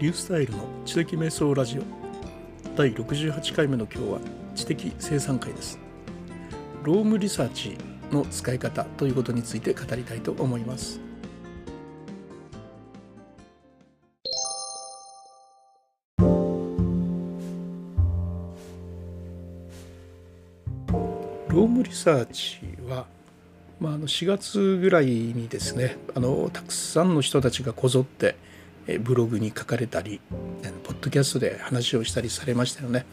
リュースタイルの知的瞑想ラジオ。第68回目の今日は知的生産会です。 Roam Researchの使い方ということについて語りたいと思います。 Roam Researchはまあ、あの4月ぐらいにですねあのたくさんの人たちがこぞってブログに書かれたりポッドキャストで話をしたりされましたよね。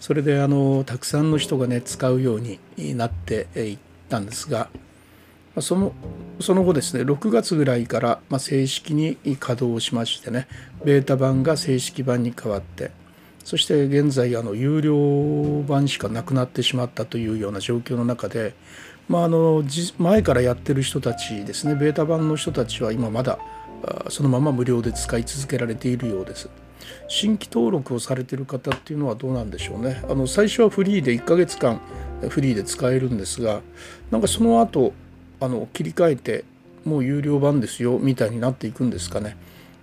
それであのたくさんの人がね使うようになっていったんですがそのその後ですね6月ぐらいから、ま、正式に稼働しましてねベータ版が正式版に変わってそして現在あの有料版しかなくなってしまったというような状況の中で、まあ、あの前からやってる人たちですねベータ版の人たちは今まだそのまま無料で使い続けられているようです。新規登録をされている方っていうのはどうなんでしょうね。あの最初はフリーで1ヶ月間フリーで使えるんですがなんかその後あの切り替えてもう有料版ですよみたいになっていくんですかね。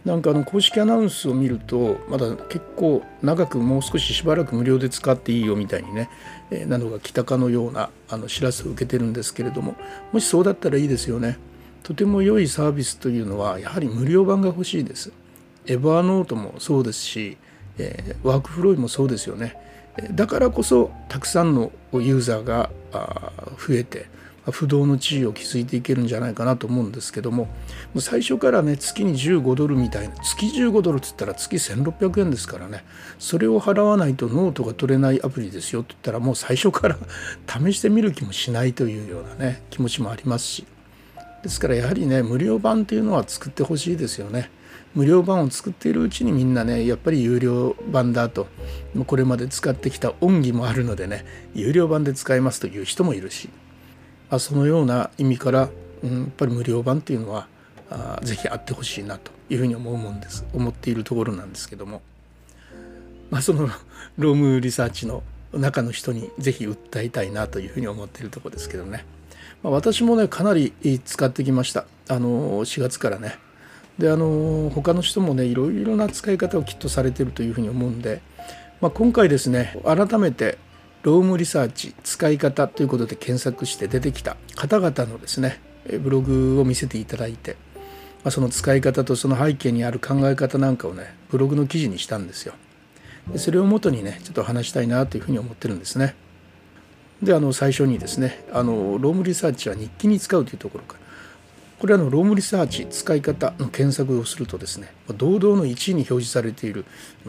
なんかあの公式アナウンスを見るとまだ結構長くもう少ししばらく無料で使っていいよみたいにね、えなのが来たかのようなあの知らせを受けてるんですけれどももしそうだったらいいですよね。とても良いサービスというのはやはり無料版が欲しいです。 Evernote もそうですし、えー、 WorkFlowy もそうですよね。だからこそたくさんのユーザーが増えて不動の地位を築いていけるんじゃないかなと思うんですけども最初からね月に15ドルみたいな月15ドルっつったら月1600円ですからねそれを払わないとノートが取れないアプリですよって言ったらもう最初から 試してみる気もしないというようなね気持ちもありますしですからやはりね無料版っていうのは作ってほしいですよね。無料版を作っているうちにみんなねやっぱり有料版だと。これまで使ってきた恩義もあるのでね有料版で使いますという人もいるし。あそのような意味から、うん、やっぱり無料版っていうのはあぜひあってほしいなというふうに思うもんです。思っているところなんですけども、まあ、その Roam Researchの中の人にぜひ訴えたいなというふうに思っているところですけどね、まあ、私もねかなり使ってきましたあの4月からねであの他の人もねいろいろな使い方をきっとされてるというふうに思うんで、まあ、今回ですね改めて Roam Research使い方ということで検索して出てきた方々のですねブログを見せていただいて、まあ、その使い方とその背景にある考え方なんかをねブログの記事にしたんですよ。でそれをもとにねちょっと話したいなというふうに思ってるんですね。であの最初にですねあの Roam Researchは日記に使うというところからこれはの Roam Research使い方の検索をするとですね堂々の1位に表示されている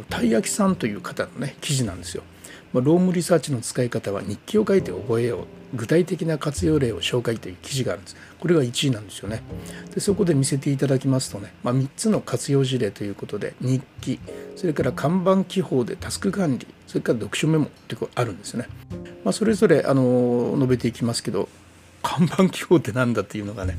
たい焼きさんという方のね記事なんですよ。ま Roam Researchの使い方は日記を書いて覚えよう具体的な活用例を紹介という記事があるんですこれが1位なんですよねでそこで見せていただきますとね、まあ、3つの活用事例ということで日記それから看板記法でタスク管理それから読書メモってこうあるんですね、まあ、それぞれあの述べていきますけど看板記法って何だっていうのがね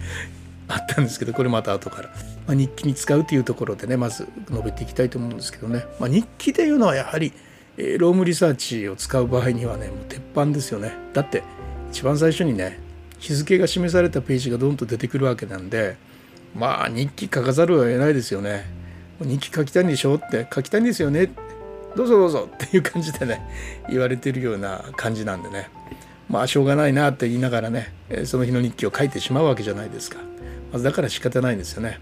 あったんですけどこれまた後から、まあ、日記に使うというところでねまず述べていきたいと思うんですけどね、まあ、日記でいうのはやはりえロームリサーチを使う場合にはねもう鉄板ですよね。だって一番最初にね日付が示されたページがドンと出てくるわけなんでまあ日記書かざるを得ないですよね。日記書きたいんでしょって書きたいんですよねどうぞどうぞっていう感じでね言われてるような感じなんでね。まあしょうがないなって言いながらねその日の日記を書いてしまうわけじゃないですか。まだから仕方ないんですよね。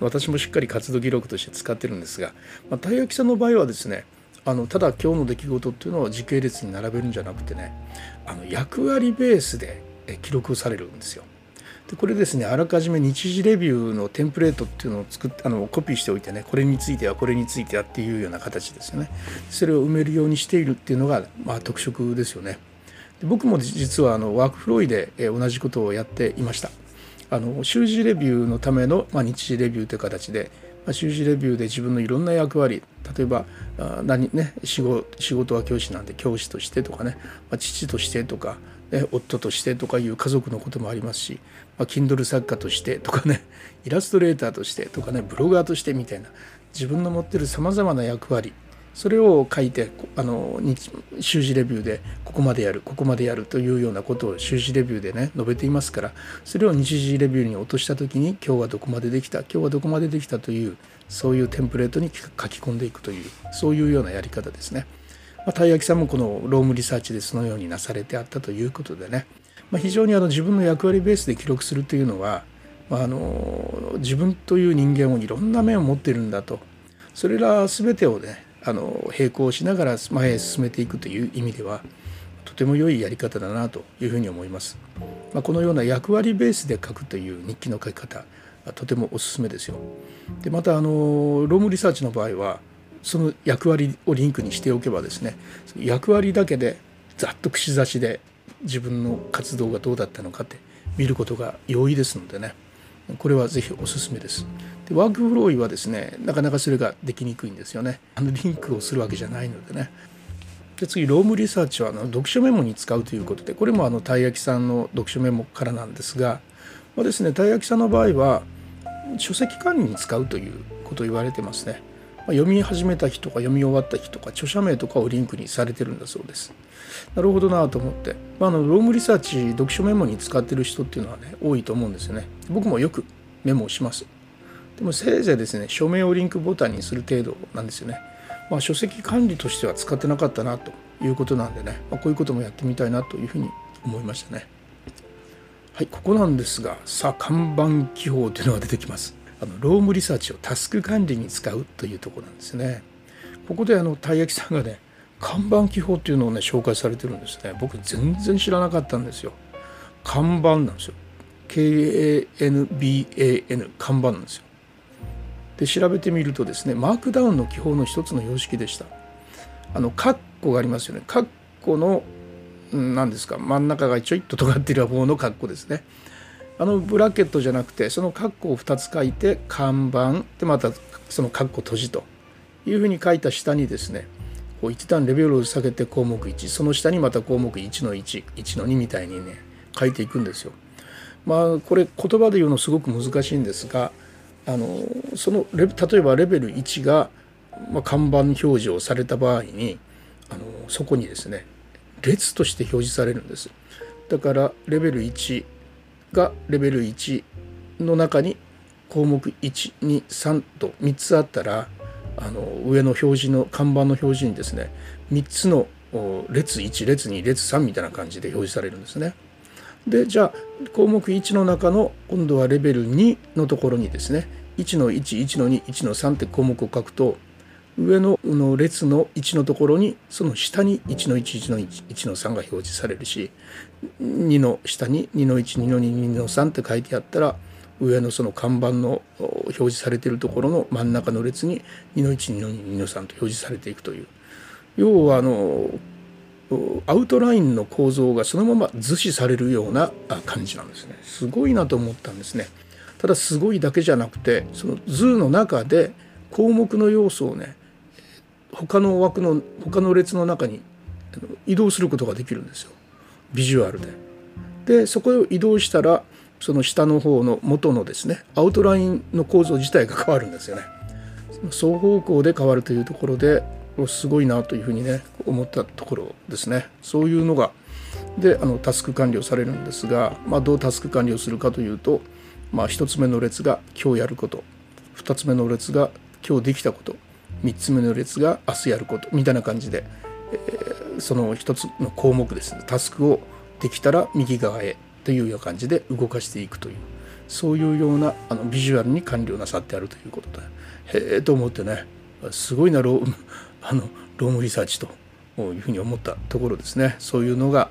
私もしっかり活動記録として使ってるんですが、まあ、たい焼きさんの場合はですねあのただ今日の出来事っていうのを時系列に並べるんじゃなくてねあの役割ベースで記録されるんですよ。でこれですねあらかじめ日時レビューのテンプレートっていうのを作ってあのコピーしておいてねこれについてはこれについてはっていうような形ですよね。それを埋めるようにしているっていうのが、まあ、特色ですよね。で僕も実はあのワークフロイで同じことをやっていました。あの習字レビューのための、まあ、日時レビューという形でまあ、習字レビューで自分のいろんな役割例えばあ何、ね、仕事仕事は教師なんで教師としてとかね、まあ、父としてとか、ね、夫としてとかいう家族のこともありますし、まあ、Kindle 作家としてとかね イラストレーターとしてとかねブロガーとしてみたいな自分の持ってるさまざまな役割それを書いてあの習字レビューでここまでやるここまでやるというようなことを習字レビューでね述べていますからそれを日時レビューに落とした時に今日はどこまでできた今日はどこまでできたというそういうテンプレートに書き込んでいくというそういうようなやり方ですね。まあ、たい焼きさんもこのロームリサーチでそのようになされてあったということでね、まあ、非常にあの自分の役割ベースで記録するというのは、まあ、あの自分という人間をいろんな面を持っているんだとそれら全てをねあの並行しながら前へ進めていくという意味ではとても良いやり方だなというふうに思います。まあ、このような役割ベースで書くという日記の書き方とてもおすすめですよ。でまたあの Roam Researchの場合はその役割をリンクにしておけばですね役割だけでざっと串刺しで自分の活動がどうだったのかって見ることが容易ですのでねこれはぜひおすすめです。で WorkFlowy はですねなかなかそれができにくいんですよね。あのリンクをするわけじゃないのでね。で次ロームリサーチはあの読書メモに使うということでこれもあのたい焼きさんの読書メモからなんですが、まあ、ですねたい焼きさんの場合は書籍管理に使うということを言われてますね。ま、読み始めた日とか読み終わった日とか著者名とかをリンクにされてるんだそうです。なるほどなと思って、まあ、のロームリサーチ読書メモに使ってる人っていうのはね多いと思うんですよね。僕もよくメモをします。でもせいぜいですね署名をリンクボタンにする程度なんですよね。まあ、書籍管理としては使ってなかったなということなんでね、まあ、こういうこともやってみたいなというふうに思いましたね。はい、ここなんですがさあ看板記法というのが出てきます。あのロームリサーチをタスク管理に使うというところなんですね。ここであのたい焼きさんがね看板記法っていうのをね紹介されてるんですね。僕全然知らなかったんですよ。看板なんですよ。KANBAN 看板なんですよ。で調べてみるとですねマークダウンの記法の一つの様式でした。あのカッコがありますよね。カッコの何ですか真ん中がちょいっと尖っている方のカッコですね。あのブラケットじゃなくてそのカッコを2つ書いて看板でまたそのカッコ閉じというふうに書いた下にですねこう一段レベルを下げて項目1その下にまた項目1の11の2みたいにね書いていくんですよ。まあこれ言葉で言うのすごく難しいんですがあのその例えばレベル1が、まあ、看板表示をされた場合にあのそこにですね列として表示されるんです。だからレベル1がレベル1の中に項目123と3つあったらあの上の表示の看板の表示にですね3つの列1列2列3みたいな感じで表示されるんですね。でじゃあ項目1の中の今度はレベル2のところにですね1の11の21の3って項目を書くと上のの列の1のところにその下に1の11の1の3が表示されるし2の下に2の12の22の3って書いてあったら上のその看板の表示されているところの真ん中の列に2の12の22の3と表示されていくという。要はあのアウトラインの構造がそのまま図示されるような感じなんですね。すごいなと思ったんですね。ただすごいだけじゃなくてその図の中で項目の要素をね他の枠の他の列の中に移動することができるんですよビジュアルで。でそこを移動したらその下の方の元のですねアウトラインの構造自体が変わるんですよね。双方向で変わるというところですごいなというふうにね思ったところですね。そういうのがであのタスク管理をされるんですが、まあ、どうタスク管理をするかというと、まあ、1つ目の列が今日やること2つ目の列が今日できたこと3つ目の列が明日やることみたいな感じで、えー、その1つの項目ですね。タスクをできたら右側へというような感じで動かしていくというそういうようなあのビジュアルに管理をなさってあるということでへえと思ってねすごいなロー あの Roam Researchというふうに思ったところですね。そういうのが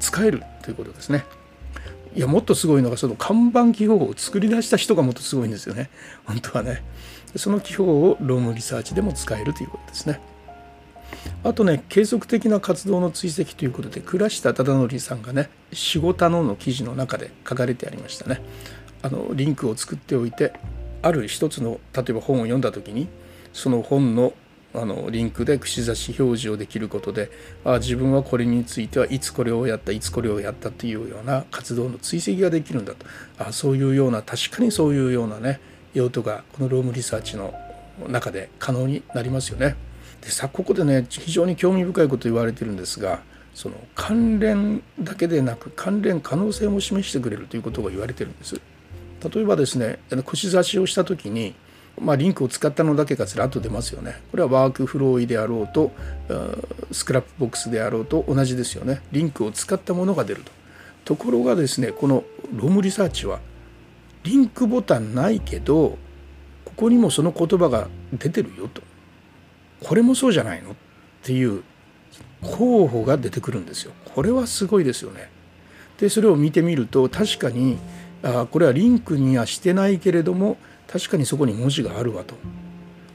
使えるということですね。いやもっとすごいのがその看板記号を作り出した人がもっとすごいんですよね。本当はね。その記号を Roam Researchでも使えるということですね。あとね継続的な活動の追跡ということで倉下忠憲さんがね「仕事の」の記事の中で書かれてありましたね。あのリンクを作っておいてある一つの例えば本を読んだ時にその本のあのリンクで串刺し表示をできることであ自分はこれについてはいつこれをやったいつこれをやったというような活動の追跡ができるんだとあそういうような確かにそういうようなね用途がこのロームリサーチの中で可能になりますよね。でさここでね非常に興味深いこと言われてるんですがその関連だけでなく関連可能性も示してくれるということが言われてるんです。例えばですね串刺しをした時に、まあ、リンクを使ったのだけがずらっと出ますよね。これは WorkFlowy であろうと Scrapbox であろうと同じですよね。リンクを使ったものが出ると。ところがですねこの Roam Research はリンクボタンないけどここにもその言葉が出てるよとこれもそうじゃないの？っていう候補が出てくるんですよ。これはすごいですよね。でそれを見てみると確かにあこれはリンクにはしてないけれども確かにそこに文字があるわと。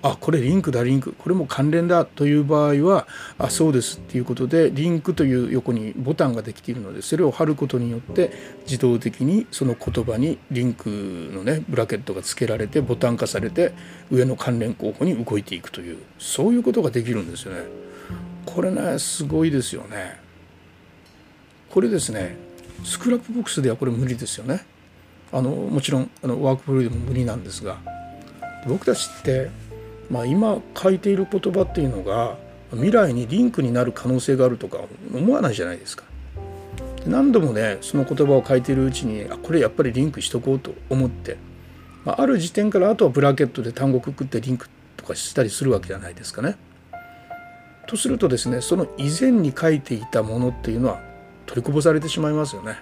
あこれリンクだリンクこれも関連だという場合はあそうですっていうことでリンクという横にボタンができているのでそれを貼ることによって自動的にその言葉にリンクのねブラケットが付けられてボタン化されて上の関連候補に動いていくというそういうことができるんですよね。これねすごいですよね。これですね Scrapbox ではこれ無理ですよね。あのもちろんあの WorkFlowyでも無理なんですが僕たちってまあ、今書いている言葉っていうのが未来にリンクになる可能性があるとか思わないじゃないですか。何度もねその言葉を書いているうちにあこれやっぱりリンクしとこうと思って、まあ、ある時点からあとはブラケットで単語くくってリンクとかしたりするわけじゃないですかね。とするとですねその以前に書いていたものっていうのは取りこぼされてしまいますよね。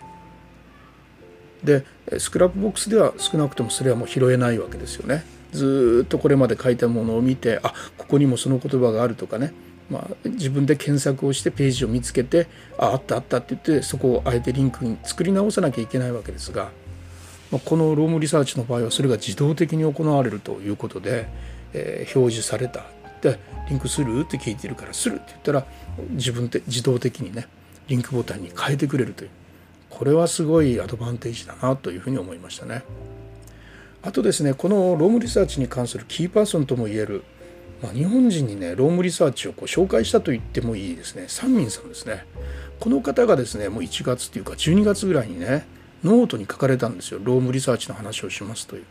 でスクラップボックスでは少なくともそれはもう拾えないわけですよね。ずっとこれまで書いたものを見てあここにもその言葉があるとかね、まあ、自分で検索をしてページを見つけてああったあったって言ってそこをあえてリンクに作り直さなきゃいけないわけですが、まあ、この Roam Researchの場合はそれが自動的に行われるということで、えー、表示された。でリンクするって聞いてるからするって言ったら自分で自動的にねリンクボタンに変えてくれるという。これはすごいアドバンテージだなというふうに思いましたね。あとですねこの Roam Researchに関するキーパーソンともいえる、まあ、日本人にね Roam Researchをこう紹介したと言ってもいいですねサンミンさんですねこの方がですねもう1月っていうか12月ぐらいにねノートに書かれたんですよ Roam Researchの話をしますという。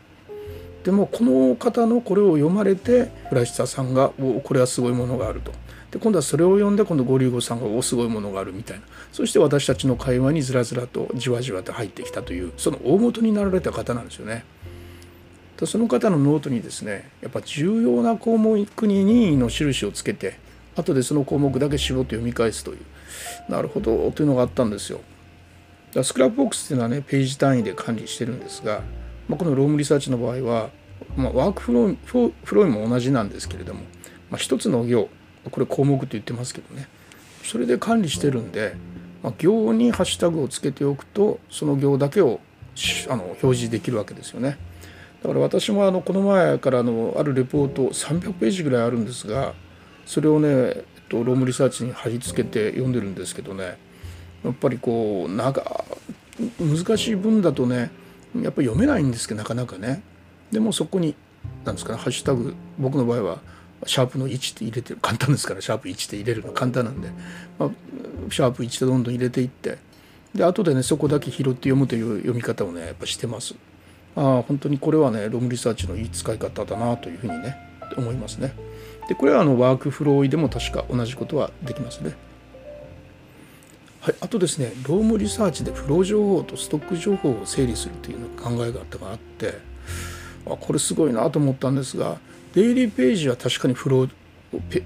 でもこの方のこれを読まれて倉下さんが「おこれはすごいものがある」と。で今度はそれを読んで今度ゴリゴさんが「おすごいものがある」みたいなそして私たちの会話にずらずらとじわじわと入ってきたというその大元になられた方なんですよね。その方のノートにですねやっぱ重要な項目に任意の印をつけて後でその項目だけ絞って読み返すというなるほどというのがあったんですよ。だ Scrapboxっていうのはねページ単位で管理してるんですが、まあ、この Roam Researchの場合は、まあ、ワークフローフローも同じなんですけれども、まあ、一つの行これ項目って言ってますけどね。それで管理してるんで、まあ、行にハッシュタグをつけておくとその行だけをあの表示できるわけですよね。だから私もあのこの前からのあるレポート300ページぐらいあるんですがそれをね、えっと、 Roam Researchに貼り付けて読んでるんですけどね。やっぱりこう長難しい文だとねやっぱり読めないんですけどなかなかね。でもそこに何ですかねハッシュタグ僕の場合はシャープの1って入れてる簡単ですからシャープ1って入れるの簡単なんで、まあ、シャープ1ってどんどん入れていってで後でねそこだけ拾って読むという読み方をねやっぱしてます。ああ本当にこれはね Roam Researchのいい使い方だなというふうにね思いますね。でこれはあのワークフローでも確か同じことはできますね。はい、あとですねロームリサーチでフロー情報とストック情報を整理するという考え方があってあこれすごいなと思ったんですがデイリーページは確かにフロー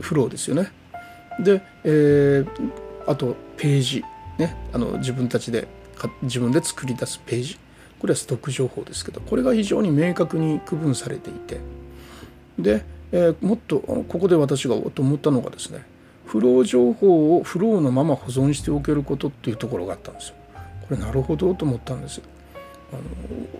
フローですよね。で、えー、あとページねあの自分たちで自分で作り出すページこれはストック情報ですけどこれが非常に明確に区分されていてで、えー、もっとここで私がと思ったのがですねフロー情報をフローのまま保存しておけることっていうところがあったんですよ。これなるほどと思ったんです。あ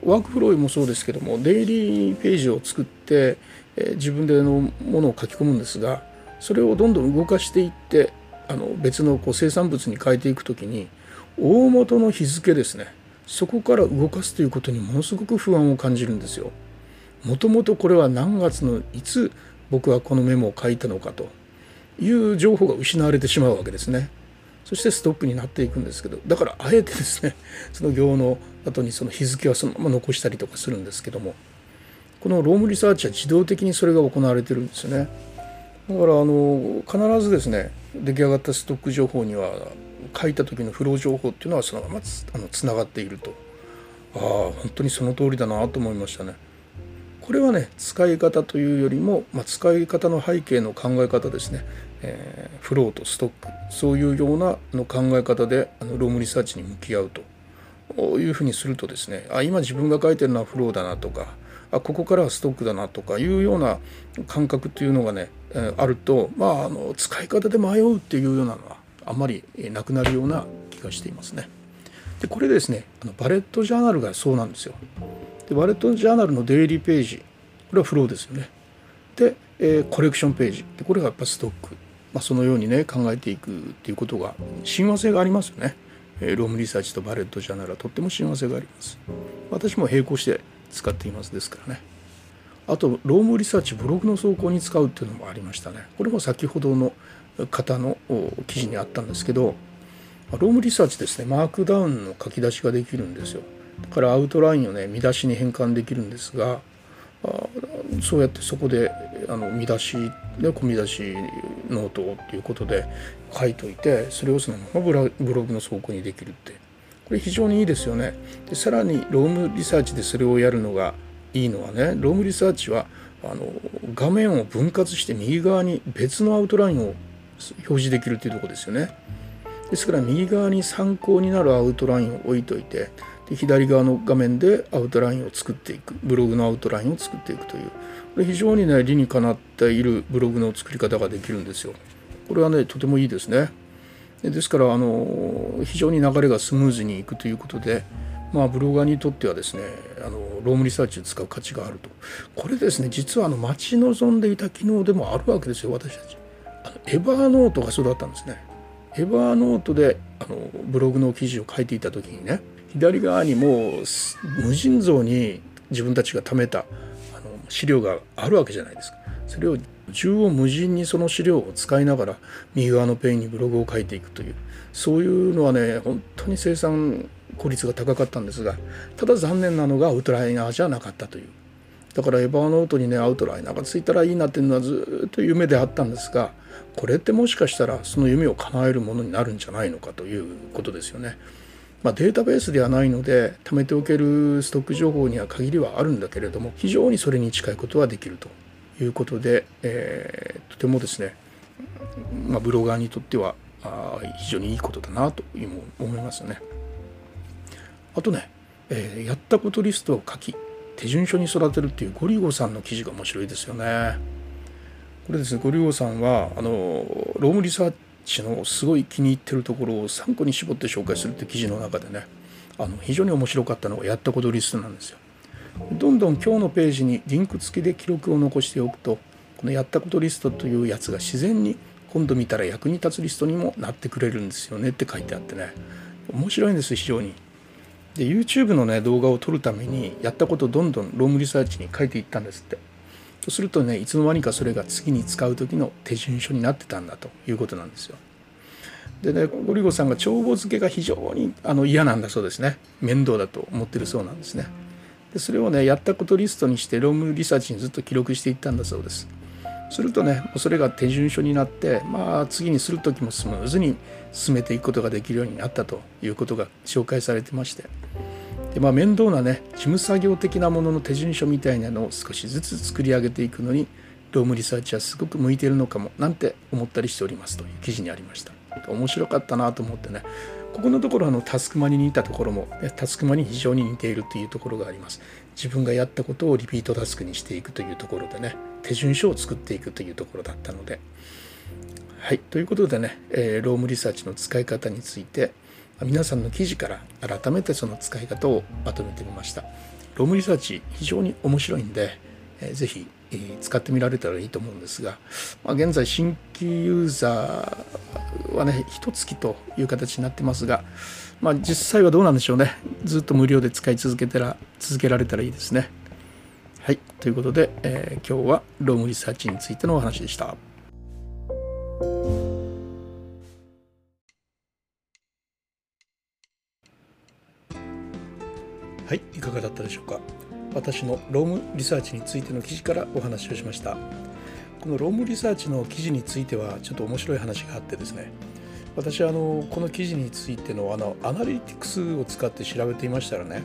のワークフローもそうですけどもデイリーページを作って、えー、自分でのものを書き込むんですがそれをどんどん動かしていってあの別のこう生産物に変えていく時に大元の日付ですねそこから動かすということにものすごく不安を感じるんですよ。もともとこれは何月のいつ僕はこのメモを書いたのかという情報が失われてしまうわけですね。そしてストップになっていくんですけどだからあえてですねその行の後にその日付はそのまま残したりとかするんですけどもこのロームリサーチは自動的にそれが行われてるんですよね。だからあの必ずですね出来上がったストック情報には書いた時のフロー情報っていうのはそのままつあのつながっていると。ああ本当にその通りだなと思いましたね。これはね使い方というよりも、まあ、使い方の背景の考え方ですね、えー、フローとストック。そういうようなの考え方であのロームリサーチに向き合うと。いうふうにするとですねあ今自分が書いてるのはフローだなとかあここからはストックだなとかいうような感覚っていうのがね、え、あると、まあ、あの使い方で迷うっていうようなのはあんまりなくなるような気がしていますね。でこれですねあのバレットジャーナルがそうなんですよ。でバレットジャーナルのデイリーページこれはフローですよね。で、えー、コレクションページでこれがやっぱストック、まあ、そのようにね考えていくっていうことが親和性がありますよね。え、 Roam Researchとバレットジャーナルはとっても親和性があります。私も並行して使っていますですからね。あと Roam Researchブログの草稿に使うっていうのもありましたね。これも先ほどの方の記事にあったんですけど Roam Researchですねマークダウンの書き出しができるんですよだからアウトラインをね見出しに変換できるんですがそうやってそこであの見出しで小見出しノートっていうことで書いといてそれをそのままブログの草稿にできるって。これ非常にいいですよね。でさらに Roam Researchでそれをやるのがいいのはね Roam Researchはあの画面を分割して右側に別のアウトラインを表示できるというとこですよね。ですから右側に参考になるアウトラインを置いといてで左側の画面でアウトラインを作っていく。ブログのアウトラインを作っていくという。これ非常にね理にかなっているブログの作り方ができるんですよ。これはねとてもいいですね。ですからあの非常に流れがスムーズにいくということで、まあ、ブロガーにとってはですねあのロームリサーチを使う価値があるとこれですね実はあの待ち望んでいた機能でもあるわけですよ私たち。エバーノートがそうだったんですね。エバーノートであのブログの記事を書いていた時にね左側にもう無尽蔵に自分たちが貯めた資料があるわけじゃないですか。それを縦横無尽にその資料を使いながら右側のペンにブログを書いていくというそういうのはね本当に生産効率が高かったんですがただ残念なのがアウトライナーじゃなかったというだからエバーノートにねアウトライナーがついたらいいなっていうのはずっと夢であったんですがこれってもしかしたらその夢を叶えるものになるんじゃないのかということですよね。まあ、データベースではないので貯めておけるストック情報には限りはあるんだけれども非常にそれに近いことはできるということで、えー、とてもですね、まあ、ブロガーにとってはあ非常にいいことだなと思いますね。あとね、えー、やったことリストを書き手順書に育てるっていうゴリゴさんの記事が面白いですよね。これですねゴリゴさんはあのロームリサーチのすごい気に入ってるところを3個に絞って紹介するって記事の中でねあの非常に面白かったのがやったことリストなんですよ。どんどん今日のページにリンク付きで記録を残しておくとこのやったことリストというやつが自然に今度見たら役に立つリストにもなってくれるんですよねって書いてあってね面白いんです非常に。で YouTube のね動画を撮るためにやったことをどんどんロームリサーチに書いていったんですって。とするとねいつの間にかそれが次に使う時の手順書になってたんだということなんですよ。でねゴリゴさんが帳簿付けが非常にあの嫌なんだそうですね面倒だと思ってるそうなんですね。でそれをねやったことリストにして Roam Researchにずっと記録していったんだそうです。するとねそれが手順書になってまあ次にする時もスムーズに進めていくことができるようになったということが紹介されてましてでまあ面倒なね事務作業的なものの手順書みたいなのを少しずつ作り上げていくのに Roam Researchはすごく向いているのかもなんて思ったりしておりますという記事にありました。面白かったなと思ってね。ここのところあのタスクマに似たところも、ね、タスクマに非常に似ているというところがあります。自分がやったことをリピートタスクにしていくというところでね手順書を作っていくというところだったので。はい。ということでね、えー、ロームリサーチの使い方について皆さんの記事から改めてその使い方をまとめてみました。ロムリサーチ非常に面白いんで、えー、ぜひ、えー、使ってみられたらいいと思うんですが、まあ、現在新規ユーザーはね一月という形になってますが、まあ、実際はどうなんでしょうね。ずっと無料で使い続けたら続けられたらいいですね。はい。ということで、えー、今日は Roam Researchについてのお話でした。はいいかがだったでしょうか？私の Roam Researchについての記事からお話をしましたこの Roam Researchの記事についてはちょっと面白い話があってですね私あのこの記事についてのあのアナリティクスを使って調べていましたらね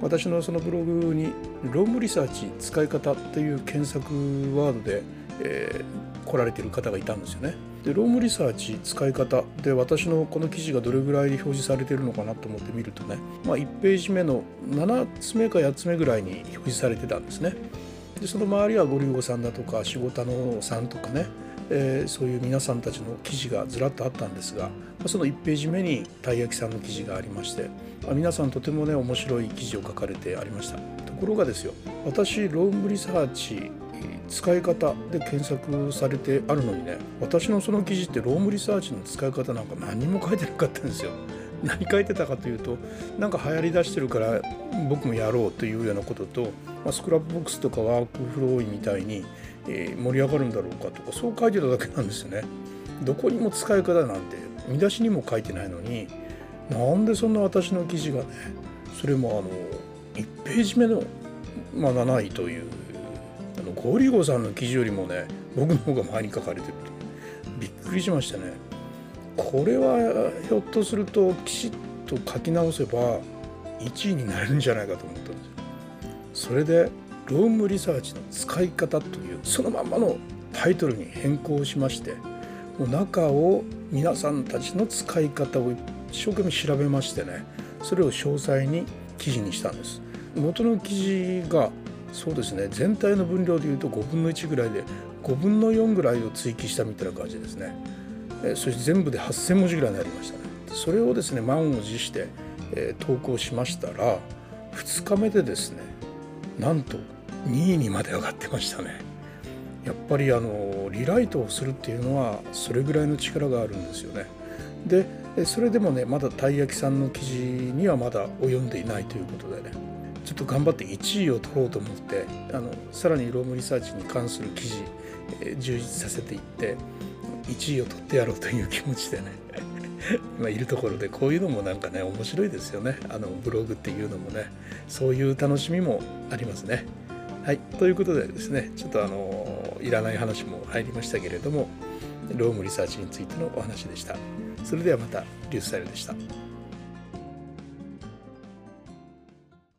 私のそのブログに Roam Research使い方という検索ワードで、えー、来られている方がいたんですよね。で Roam Research使い方で私のこの記事がどれぐらい表示されてるのかなと思って見るとね、まあ、1ページ目の7つ目か8つ目ぐらいに表示されてたんですね。でその周りはゴリゴさんだとかシゴタノさんとかね、えー、そういう皆さんたちの記事がずらっとあったんですがその1ページ目にたい焼きさんの記事がありまして皆さんとてもね面白い記事を書かれてありましたところがですよ私 Roam Research使い方で検索されてあるのにね私のその記事って Roam Researchの使い方なんか何も書いてなかったんですよ。何書いてたかというとなんか流行りだしてるから僕もやろうというようなことと、ま、 Scrapbox とか WorkFlowy みたいに、え、盛り上がるんだろうかとかそう書いてただけなんですよね。どこにも使い方なんて見出しにも書いてないのになんでそんな私の記事がねそれもあの1ページ目の、まあ、7位というあのゴリゴさんの記事よりもね僕の方が前に書かれてるとびっくりしましたね。これはひょっとするときちっと書き直せば1位になれるんじゃないかと思ったんですよ。それでロームリサーチの使い方というそのままのタイトルに変更しましてもう中を皆さんたちの使い方を一生懸命調べましてねそれを詳細に記事にしたんです。元の記事がそうですね。全体の分量でいうと5分の1ぐらいで5分の4ぐらいを追記したみたいな感じですね。そして全部で8,000文字ぐらいになりましたね。それをですね満を持して、え投稿しましたら2日目でですねなんと2位にまで上がってましたね。やっぱりあのリライトをするっていうのはそれぐらいの力があるんですよね。でそれでもねまだたい焼きさんの記事にはまだ及んでいないということでね。ちょっと頑張って1位を取ろうと思ってあのさらにロームリサーチに関する記事、えー、充実させていって1位を取ってやろうという気持ちでね 今いるところでこういうのもなんかね面白いですよねあのブログっていうのもねそういう楽しみもありますね。はいということでですねちょっとあのいらない話も入りましたけれどもロームリサーチについてのお話でした。それではまたリュースタイルでした。